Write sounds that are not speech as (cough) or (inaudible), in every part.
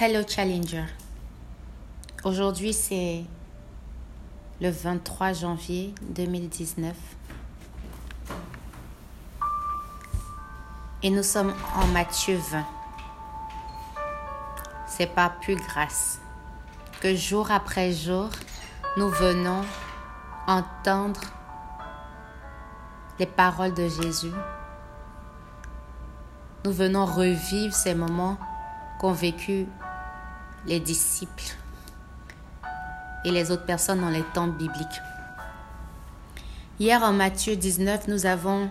Hello Challenger. Aujourd'hui c'est le 23 janvier 2019. Et nous sommes en Matthieu 20. C'est pas plus grâce que jour après jour, nous venons entendre les paroles de Jésus. Nous venons revivre ces moments qu'ont vécu les disciples et les autres personnes dans les temps bibliques. Hier en Matthieu 19, nous avons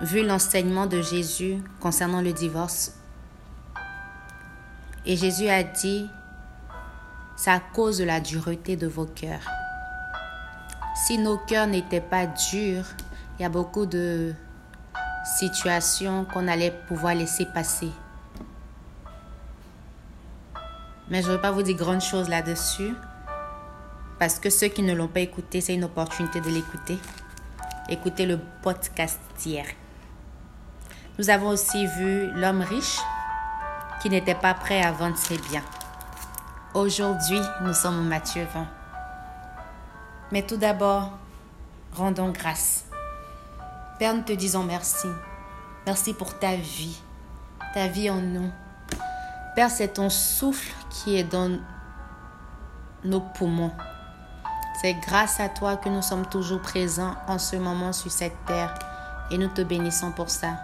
vu l'enseignement de Jésus concernant le divorce. Et Jésus a dit, c'est à cause de la dureté de vos cœurs. Si nos cœurs n'étaient pas durs, il y a beaucoup de situations qu'on allait pouvoir laisser passer. Mais je ne veux pas vous dire grande chose là-dessus. Parce que ceux qui ne l'ont pas écouté, c'est une opportunité de l'écouter. Écoutez le podcast d'hier. Nous avons aussi vu l'homme riche qui n'était pas prêt à vendre ses biens. Aujourd'hui, nous sommes au Matthieu 20. Mais tout d'abord, rendons grâce. Père, nous te disons merci. Merci pour ta vie, ta vie en nous. Père, c'est ton souffle qui est dans nos poumons. C'est grâce à toi que nous sommes toujours présents en ce moment sur cette terre et nous te bénissons pour ça.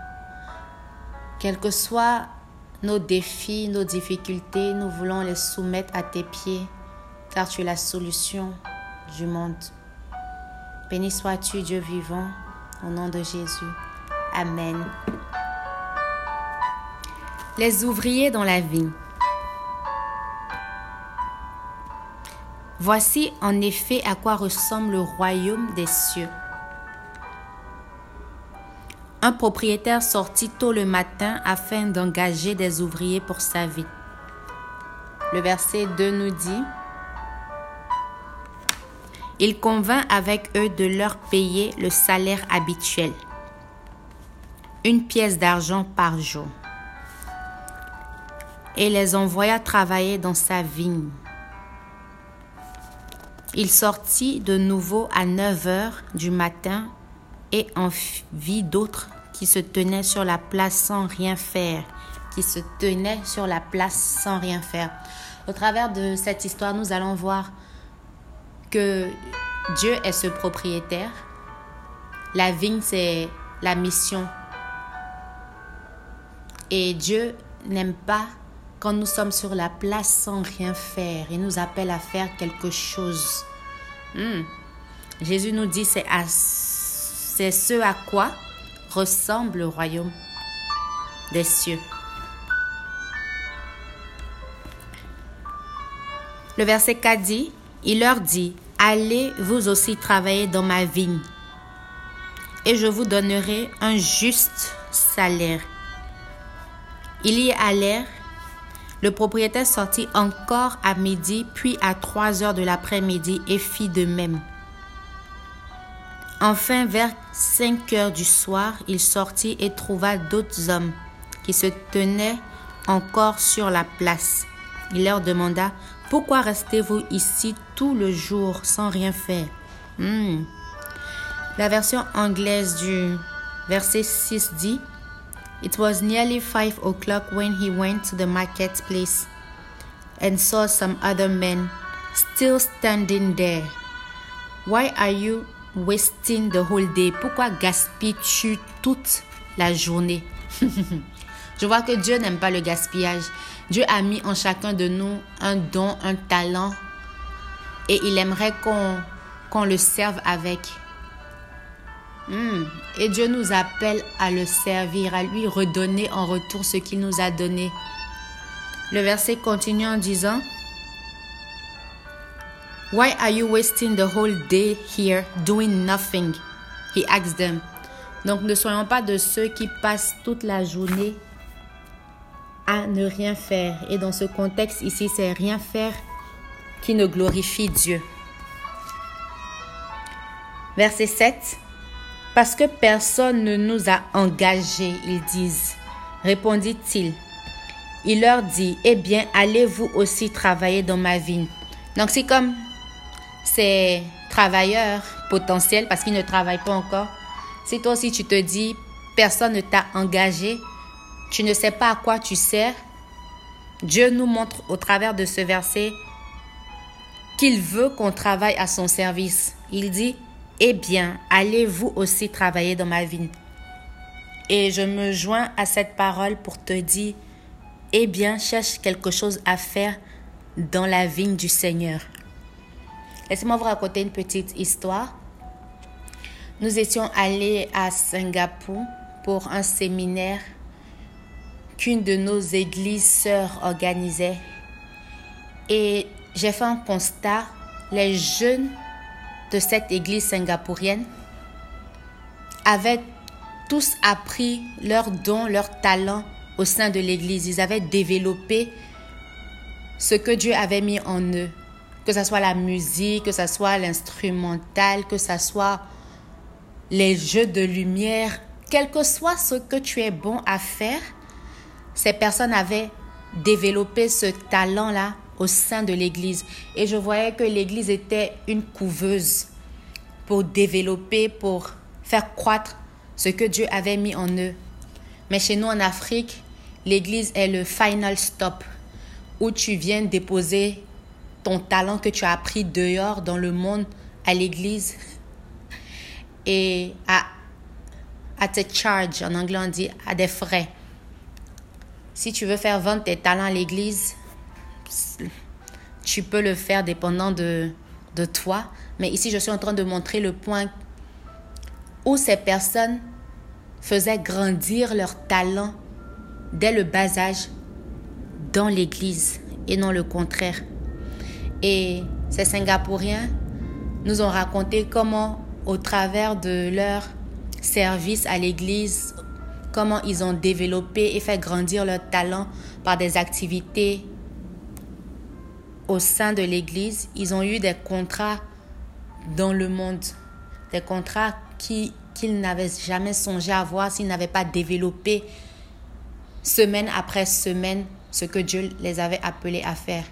Quels que soient nos défis, nos difficultés, nous voulons les soumettre à tes pieds car tu es la solution du monde. Béni sois-tu, Dieu vivant, au nom de Jésus. Amen. Les ouvriers dans la vigne. Voici en effet à quoi ressemble le royaume des cieux. Un propriétaire sortit tôt le matin afin d'engager des ouvriers pour sa vie. Le verset 2 nous dit, Il convint avec eux de leur payer le salaire habituel, une pièce d'argent par jour, et les envoya travailler dans sa vigne. Il sortit de nouveau à 9 heures du matin et en vit d'autres qui se tenaient sur la place sans rien faire, qui se tenaient sur la place sans rien faire. Au travers de cette histoire, nous allons voir que Dieu est ce propriétaire. La vigne, c'est la mission. Et Dieu n'aime pas quand nous sommes sur la place sans rien faire. Il nous appelle à faire quelque chose. Hmm. Jésus nous dit c'est c'est ce à quoi ressemble le royaume des cieux. Le verset 4 dit, il leur dit, allez vous aussi travailler dans ma vigne, et je vous donnerai un juste salaire. Il y allèrent le propriétaire sortit encore à midi, puis à trois heures de l'après-midi et fit de même. Enfin, vers cinq heures du soir, il sortit et trouva d'autres hommes qui se tenaient encore sur la place. Il leur demanda, Pourquoi restez-vous ici tout le jour sans rien faire hmm. La version anglaise du verset 6 dit, It was nearly five o'clock when he went to the marketplace and saw some other men still standing there. Why are you wasting the whole day? Pourquoi gaspilles-tu toute la journée? (laughs) Je vois que Dieu n'aime pas le gaspillage. Dieu a mis en chacun de nous un don, un talent et il aimerait qu'on qu'on le serve avec. Hmm. Et Dieu nous appelle à le servir, à lui redonner en retour ce qu'il nous a donné. Le verset continue en disant, Why are you wasting the whole day here doing nothing? He asked them. Donc ne soyons pas de ceux qui passent toute la journée à ne rien faire. Et dans ce contexte ici, c'est rien faire qui ne glorifie Dieu. Verset 7. Parce que personne ne nous a engagés, ils disent, répondit-il. il leur dit, eh bien, allez vous aussi travailler dans ma vigne? Donc c'est comme ces travailleurs potentiels, parce qu'ils ne travaillent pas encore, si toi aussi tu te dis, personne ne t'a engagé, tu ne sais pas à quoi tu sers, Dieu nous montre au travers de ce verset qu'il veut qu'on travaille à son service. Il dit, eh bien, allez vous aussi travailler dans ma vigne. Et je me joins à cette parole pour te dire, eh bien, cherche quelque chose à faire dans la vigne du Seigneur. Laissez-moi vous raconter une petite histoire. Nous étions allés à Singapour pour un séminaire qu'une de nos églises sœurs organisait. Et j'ai fait un constat. Les jeunes de cette église singapourienne avaient tous appris leurs dons, leurs talents au sein de l'Église. Ils avaient développé ce que Dieu avait mis en eux, que ce soit la musique, que ce soit l'instrumental, que ce soit les jeux de lumière, quel que soit ce que tu es bon à faire, ces personnes avaient développé ce talent-là au sein de l'Église. Et je voyais que l'Église était une couveuse pour développer, pour faire croître ce que Dieu avait mis en eux. Mais chez nous en Afrique, l'église est le final stop où tu viens déposer ton talent que tu as appris dehors dans le monde à l'église et à, à te charge, en anglais on dit à des frais. Si tu veux faire vendre tes talents à l'église, tu peux le faire dépendant de, de toi. Mais ici, je suis en train de montrer le point où ces personnes faisaient grandir leur talent dès le bas âge dans l'Église et non le contraire. Et ces Singapouriens nous ont raconté comment, au travers de leur service à l'Église, comment ils ont développé et fait grandir leur talent par des activités au sein de l'Église. Ils ont eu des contrats dans le monde, des contrats qui qu'ils n'avaient jamais songé à voir s'ils n'avaient pas développé semaine après semaine ce que Dieu les avait appelés à faire.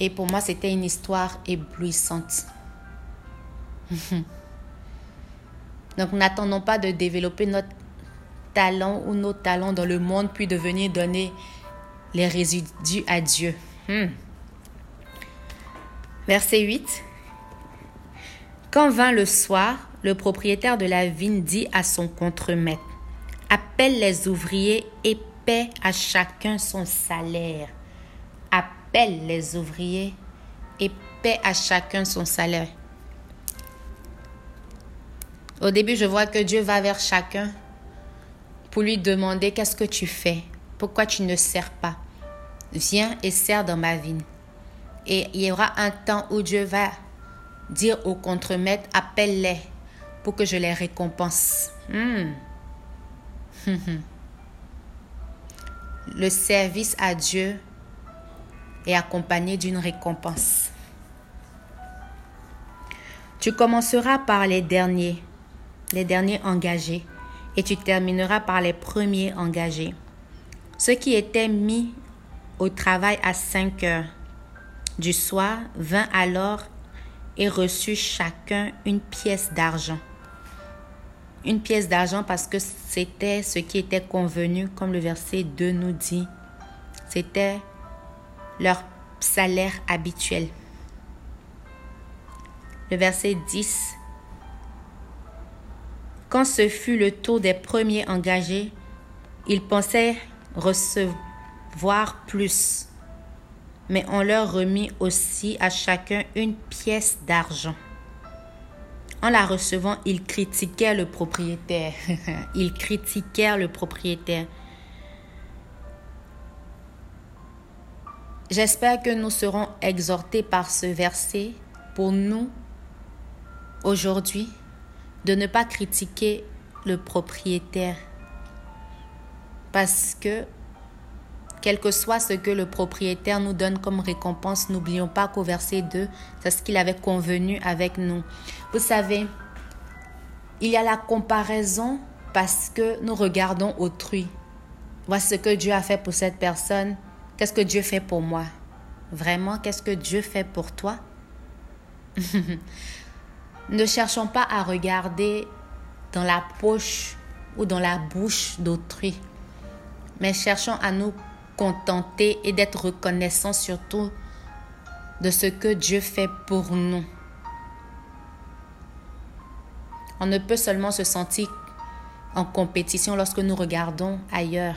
Et pour moi, c'était une histoire éblouissante. (laughs) Donc, n'attendons pas de développer notre talent ou nos talents dans le monde, puis de venir donner les résidus à Dieu. Hmm. Verset 8. Quand vint le soir, le propriétaire de la vigne dit à son contremaître, Appelle les ouvriers et paie à chacun son salaire. Appelle les ouvriers et paie à chacun son salaire. Au début, je vois que Dieu va vers chacun pour lui demander qu'est-ce que tu fais, pourquoi tu ne sers pas? Viens et sers dans ma vigne. Et il y aura un temps où Dieu va dire au contremaître, appelle-les pour que je les récompense. Hmm. (laughs) Le service à Dieu est accompagné d'une récompense. Tu commenceras par les derniers, les derniers engagés, et tu termineras par les premiers engagés. Ceux qui étaient mis au travail à 5 heures du soir vint alors et reçut chacun une pièce d'argent une pièce d'argent parce que c'était ce qui était convenu, comme le verset 2 nous dit. C'était leur salaire habituel. Le verset 10. Quand ce fut le tour des premiers engagés, ils pensaient recevoir plus, mais on leur remit aussi à chacun une pièce d'argent. En la recevant, ils critiquaient le propriétaire. (laughs) ils critiquèrent le propriétaire. J'espère que nous serons exhortés par ce verset pour nous, aujourd'hui, de ne pas critiquer le propriétaire. Parce que quel que soit ce que le propriétaire nous donne comme récompense, n'oublions pas qu'au verset 2, c'est ce qu'il avait convenu avec nous. Vous savez, il y a la comparaison parce que nous regardons autrui. Voici ce que Dieu a fait pour cette personne. Qu'est-ce que Dieu fait pour moi? Vraiment, qu'est-ce que Dieu fait pour toi? (laughs) Ne cherchons pas à regarder dans la poche ou dans la bouche d'autrui, mais cherchons à nous contenter et d'être reconnaissants surtout de ce que Dieu fait pour nous. On ne peut seulement se sentir en compétition lorsque nous regardons ailleurs,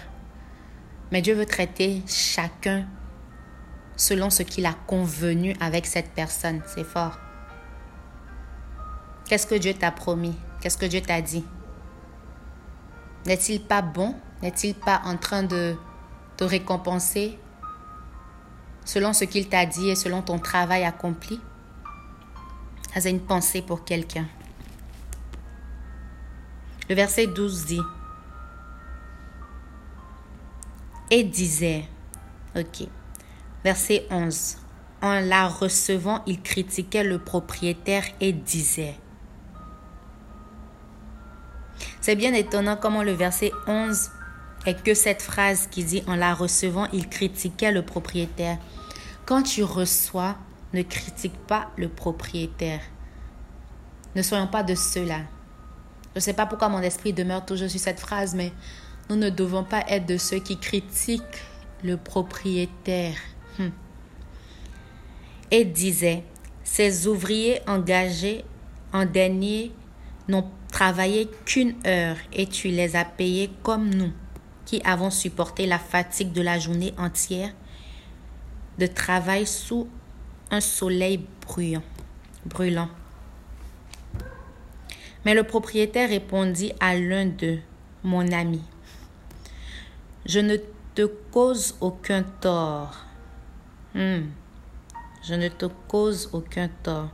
mais Dieu veut traiter chacun selon ce qu'il a convenu avec cette personne. C'est fort. Qu'est-ce que Dieu t'a promis? Qu'est-ce que Dieu t'a dit? N'est-il pas bon? N'est-il pas en train de te récompenser selon ce qu'il t'a dit et selon ton travail accompli? As une pensée pour quelqu'un. Le verset 12 dit Et disait, ok, verset 11, en la recevant, il critiquait le propriétaire et disait, c'est bien étonnant comment le verset 11 est que cette phrase qui dit en la recevant, il critiquait le propriétaire. Quand tu reçois, ne critique pas le propriétaire. Ne soyons pas de ceux-là. Je ne sais pas pourquoi mon esprit demeure toujours sur cette phrase, mais nous ne devons pas être de ceux qui critiquent le propriétaire. Hmm. Et disait, ces ouvriers engagés en dernier n'ont travaillé qu'une heure et tu les as payés comme nous, qui avons supporté la fatigue de la journée entière de travail sous un soleil brûlant. brûlant. Mais le propriétaire répondit à l'un d'eux, mon ami, je ne te cause aucun tort. Hmm. Je ne te cause aucun tort.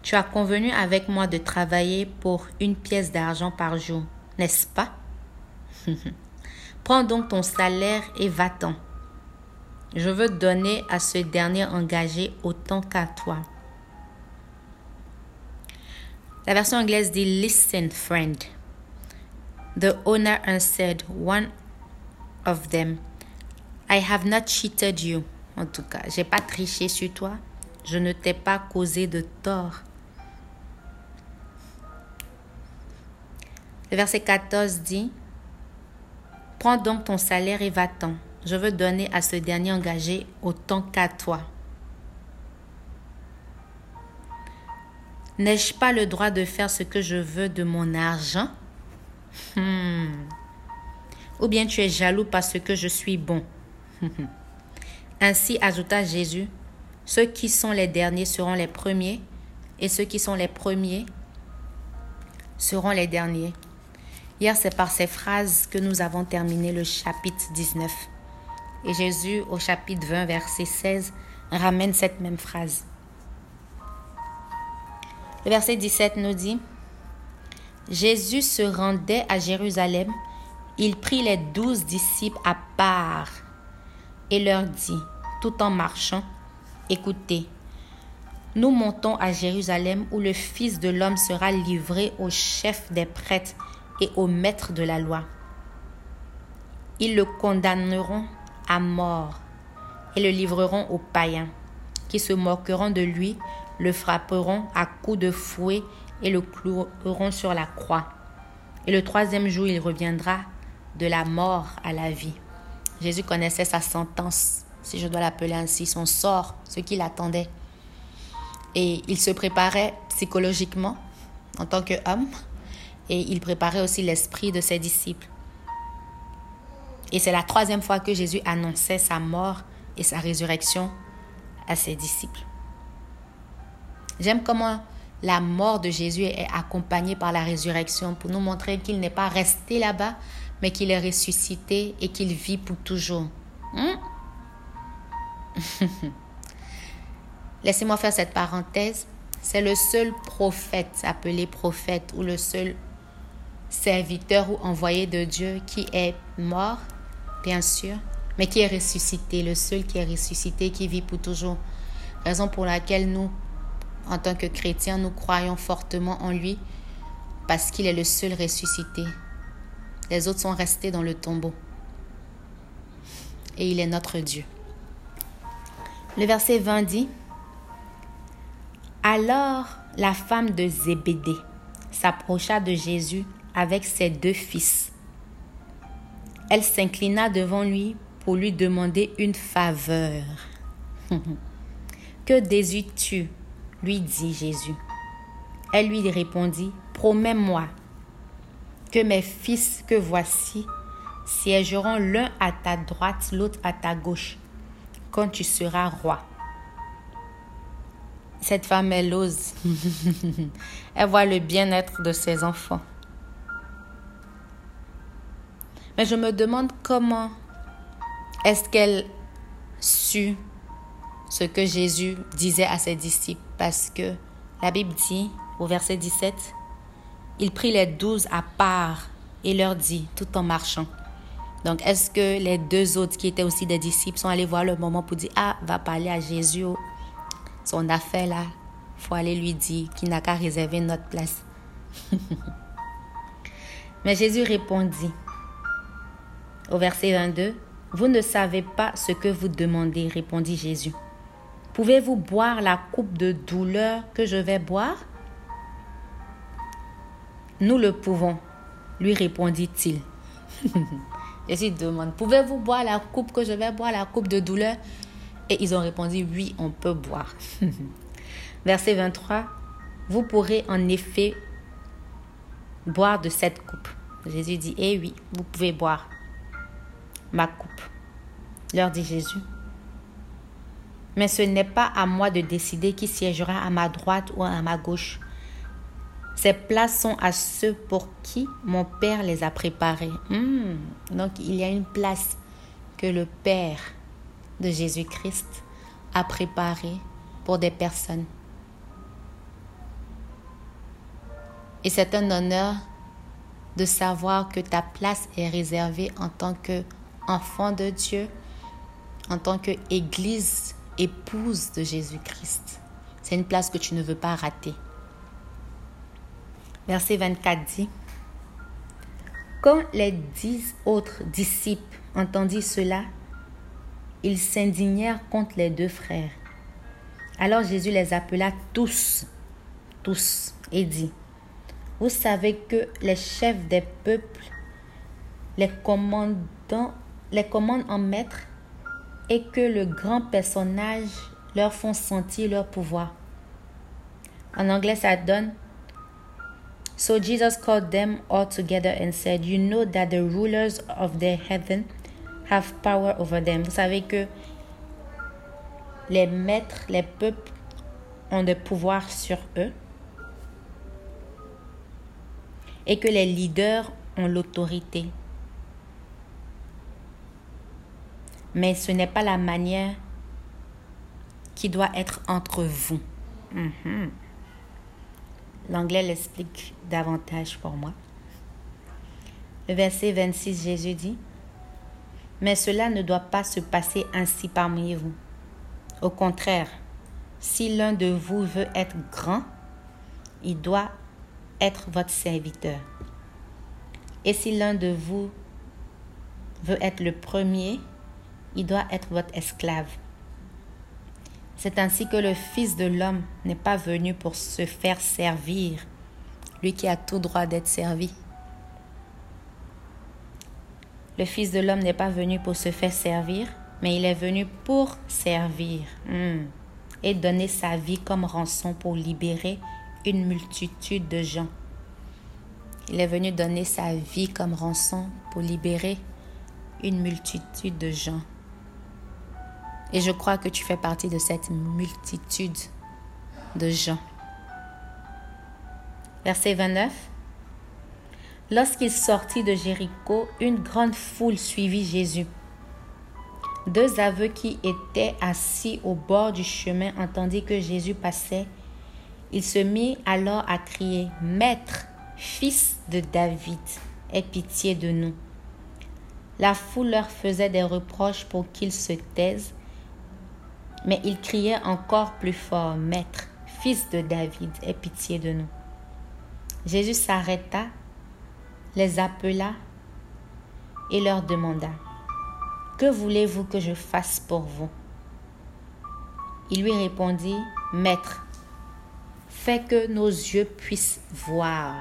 Tu as convenu avec moi de travailler pour une pièce d'argent par jour, n'est-ce pas? (laughs) Prends donc ton salaire et va-t'en. Je veux donner à ce dernier engagé autant qu'à toi. La version anglaise dit Listen, friend. The owner answered, One of them, I have not cheated you. En tout cas, j'ai pas triché sur toi. Je ne t'ai pas causé de tort. Le verset 14 dit, Prends donc ton salaire et va-t'en. Je veux donner à ce dernier engagé autant qu'à toi. N'ai-je pas le droit de faire ce que je veux de mon argent? Hmm. Ou bien tu es jaloux parce que je suis bon? (laughs) Ainsi ajouta Jésus, ceux qui sont les derniers seront les premiers, et ceux qui sont les premiers seront les derniers. Hier, c'est par ces phrases que nous avons terminé le chapitre 19. Et Jésus, au chapitre 20, verset 16, ramène cette même phrase. Le verset 17 nous dit, Jésus se rendait à Jérusalem, il prit les douze disciples à part et leur dit, tout en marchant, écoutez, nous montons à Jérusalem où le Fils de l'homme sera livré au chef des prêtres et au maître de la loi. Ils le condamneront à mort et le livreront aux païens, qui se moqueront de lui, le frapperont à coups de fouet et le cloueront sur la croix. Et le troisième jour, il reviendra de la mort à la vie. Jésus connaissait sa sentence, si je dois l'appeler ainsi, son sort, ce qui l'attendait. Et il se préparait psychologiquement en tant qu'homme et il préparait aussi l'esprit de ses disciples. Et c'est la troisième fois que Jésus annonçait sa mort et sa résurrection à ses disciples. J'aime comment la mort de Jésus est accompagnée par la résurrection pour nous montrer qu'il n'est pas resté là-bas, mais qu'il est ressuscité et qu'il vit pour toujours. Hmm? (laughs) Laissez-moi faire cette parenthèse. C'est le seul prophète appelé prophète ou le seul serviteur ou envoyé de Dieu qui est mort, bien sûr, mais qui est ressuscité, le seul qui est ressuscité, qui vit pour toujours. Raison pour laquelle nous, en tant que chrétiens, nous croyons fortement en lui, parce qu'il est le seul ressuscité. Les autres sont restés dans le tombeau. et il est notre Dieu. Le verset 20 dit, Alors la femme de Zébédée s'approcha de Jésus avec ses deux fils. Elle s'inclina devant lui pour lui demander une faveur. (laughs) que désires-tu lui dit Jésus. Elle lui répondit, Promets-moi que mes fils que voici siégeront l'un à ta droite, l'autre à ta gauche, quand tu seras roi. Cette femme, elle ose. (laughs) elle voit le bien-être de ses enfants. Mais je me demande comment est-ce qu'elle sut ce que Jésus disait à ses disciples parce que la Bible dit au verset 17, il prit les douze à part et leur dit tout en marchant. Donc, est-ce que les deux autres qui étaient aussi des disciples sont allés voir le moment pour dire, ah, va parler à Jésus, son affaire là, faut aller lui dire qu'il n'a qu'à réserver notre place. (laughs) Mais Jésus répondit au verset 22, Vous ne savez pas ce que vous demandez, répondit Jésus. Pouvez-vous boire la coupe de douleur que je vais boire? Nous le pouvons, lui répondit-il. (laughs) Jésus demande, pouvez-vous boire la coupe que je vais boire, la coupe de douleur? Et ils ont répondu, oui, on peut boire. (laughs) Verset 23, vous pourrez en effet boire de cette coupe. Jésus dit, eh oui, vous pouvez boire ma coupe. Leur dit Jésus. Mais ce n'est pas à moi de décider qui siégera à ma droite ou à ma gauche. Ces places sont à ceux pour qui mon Père les a préparées. Hmm. Donc il y a une place que le Père de Jésus-Christ a préparée pour des personnes. Et c'est un honneur de savoir que ta place est réservée en tant qu'enfant de Dieu, en tant qu'Église épouse de Jésus-Christ. C'est une place que tu ne veux pas rater. Verset 24 dit, Quand les dix autres disciples entendirent cela, ils s'indignèrent contre les deux frères. Alors Jésus les appela tous, tous, et dit, Vous savez que les chefs des peuples les commandants, les commandent en maître et que le grand personnage leur font sentir leur pouvoir. En anglais, ça donne So Jesus called them all together and said, You know that the rulers of the heaven have power over them. Vous savez que les maîtres, les peuples ont des pouvoirs sur eux et que les leaders ont l'autorité. Mais ce n'est pas la manière qui doit être entre vous. Mhm. L'anglais l'explique davantage pour moi. Le verset 26, Jésus dit, Mais cela ne doit pas se passer ainsi parmi vous. Au contraire, si l'un de vous veut être grand, il doit être votre serviteur. Et si l'un de vous veut être le premier, il doit être votre esclave. C'est ainsi que le Fils de l'homme n'est pas venu pour se faire servir, lui qui a tout droit d'être servi. Le Fils de l'homme n'est pas venu pour se faire servir, mais il est venu pour servir hmm, et donner sa vie comme rançon pour libérer une multitude de gens. Il est venu donner sa vie comme rançon pour libérer une multitude de gens. Et je crois que tu fais partie de cette multitude de gens. Verset 29. Lorsqu'il sortit de Jéricho, une grande foule suivit Jésus. Deux aveux qui étaient assis au bord du chemin entendirent que Jésus passait. Il se mit alors à crier, Maître, fils de David, aie pitié de nous. La foule leur faisait des reproches pour qu'ils se taisent, mais il criait encore plus fort, Maître, fils de David, aie pitié de nous. Jésus s'arrêta, les appela et leur demanda, Que voulez-vous que je fasse pour vous? Il lui répondit, Maître, fais que nos yeux puissent voir.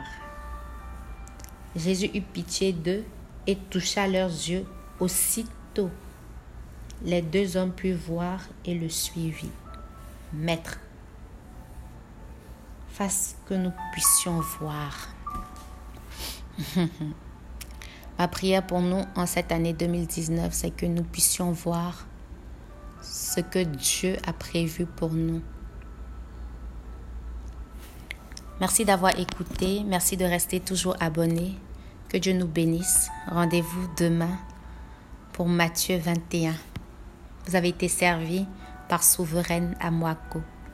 Jésus eut pitié d'eux et toucha leurs yeux aussitôt. Les deux hommes purent voir et le suivirent. Maître, fasse que nous puissions voir. (laughs) Ma prière pour nous en cette année 2019, c'est que nous puissions voir ce que Dieu a prévu pour nous. Merci d'avoir écouté. Merci de rester toujours abonné. Que Dieu nous bénisse. Rendez-vous demain pour Matthieu 21. Vous avez été servi par Souveraine Amouako.